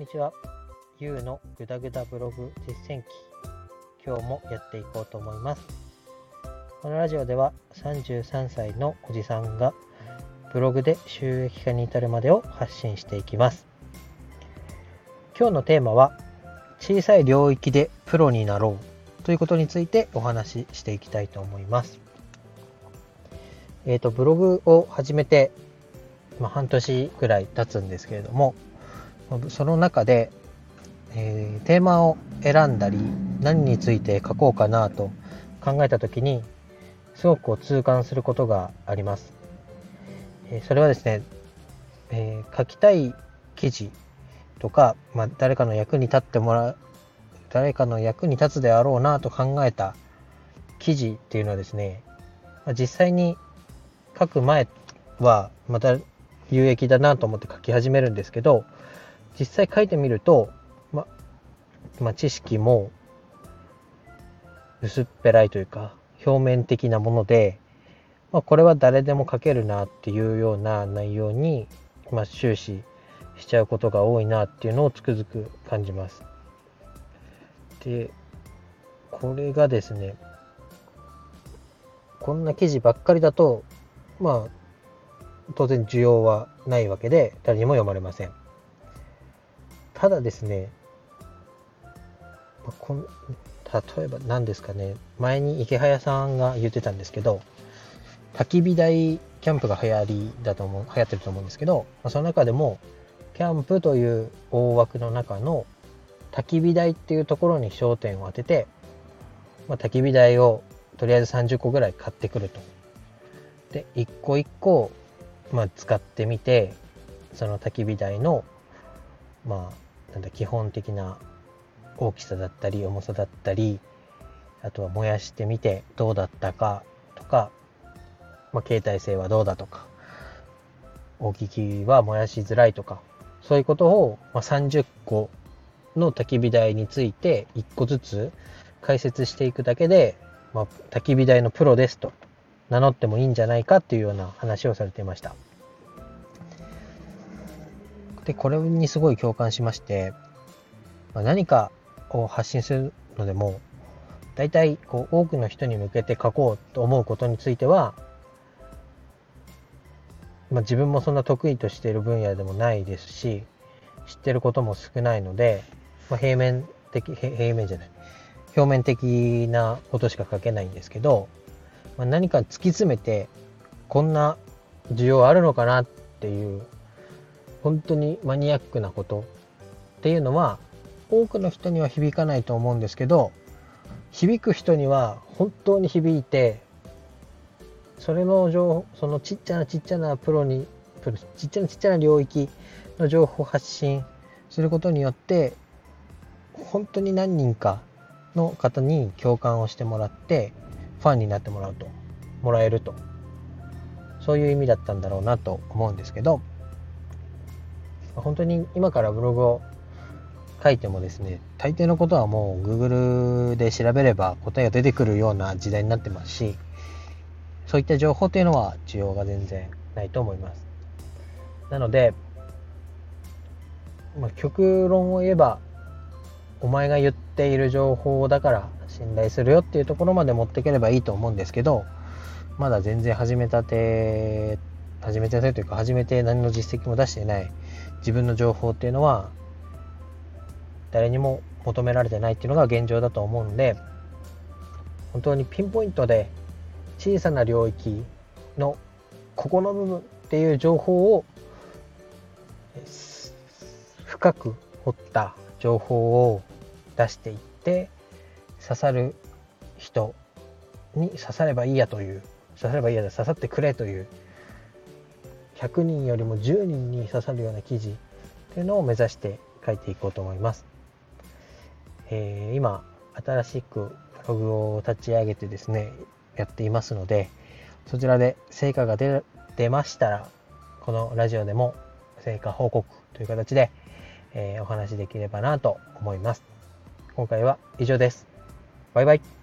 にちは。ゆうのぐだぐだブログ実践記。今日もやっていこうと思います。このラジオでは33歳のおじさんがブログで収益化に至るまでを発信していきます。今日のテーマは小さい領域でプロになろうということについてお話ししていきたいと思います。えっ、ー、と、ブログを始めて、まあ、半年ぐらい経つんですけれども、その中で、えー、テーマを選んだり何について書こうかなと考えた時にすごく痛感することがあります。え、それはですね、えー、書きたい記事とか、まあ、誰かの役に立ってもらう誰かの役に立つであろうなと考えた記事っていうのはですね、まあ、実際に書く前はまた有益だなと思って書き始めるんですけど実際書いてみると、ま、ま、知識も薄っぺらいというか、表面的なもので、ま、これは誰でも書けるなっていうような内容に、ま、終始しちゃうことが多いなっていうのをつくづく感じます。で、これがですね、こんな記事ばっかりだと、まあ、当然需要はないわけで、誰にも読まれません。ただですね、まこん例えば何ですかね、前に池早さんが言ってたんですけど、焚き火台キャンプが流行りだと思う、流行ってると思うんですけど、まあ、その中でも、キャンプという大枠の中の焚き火台っていうところに焦点を当てて、まあ、焚き火台をとりあえず30個ぐらい買ってくると。で、一個一個、まあ、使ってみて、その焚き火台の、まあ、なんだ基本的な大きさだったり重さだったりあとは燃やしてみてどうだったかとか、まあ、携帯性はどうだとか大きい木は燃やしづらいとかそういうことを、まあ、30個の焚き火台について1個ずつ解説していくだけで、まあ、焚き火台のプロですと名乗ってもいいんじゃないかっていうような話をされていました。で、これにすごい共感しまして、まあ、何かを発信するのでも、大体こう多くの人に向けて書こうと思うことについては、まあ、自分もそんな得意としている分野でもないですし、知ってることも少ないので、まあ、平面的、平面じゃない、表面的なことしか書けないんですけど、まあ、何か突き詰めて、こんな需要あるのかなっていう本当にマニアックなこと。っていうのは多くの人には響かないと思うんですけど響く人には本当に響いてそれの情報そのちっちゃなちっちゃなプロにちっちゃなちっちゃな領域の情報発信することによって本当に何人かの方に共感をしてもらってファンになってもらうともらえると。そういう意味だったんだろうなと思うんですけど本当に今からブログを書いてもですね、大抵のことはもう Google で調べれば答えが出てくるような時代になってますし、そういった情報というのは需要が全然ないと思います。なので、まあ、極論を言えば、お前が言っている情報だから信頼するよっていうところまで持っていければいいと思うんですけど、まだ全然始めたて、始めたてというか、始めて何の実績も出していない自分の情報っていうのは誰にも求められてないっていうのが現状だと思うんで本当にピンポイントで小さな領域のここの部分っていう情報を深く掘った情報を出していって刺さる人に刺さればいいやという刺さればいいやで刺さってくれという100人よりも10人に刺さるような記事っていうのを目指して書いていこうと思います。えー、今、新しくブログを立ち上げてですね、やっていますので、そちらで成果が出出ましたら、このラジオでも成果報告という形で、えー、お話しできればなと思います。今回は以上です。バイバイ。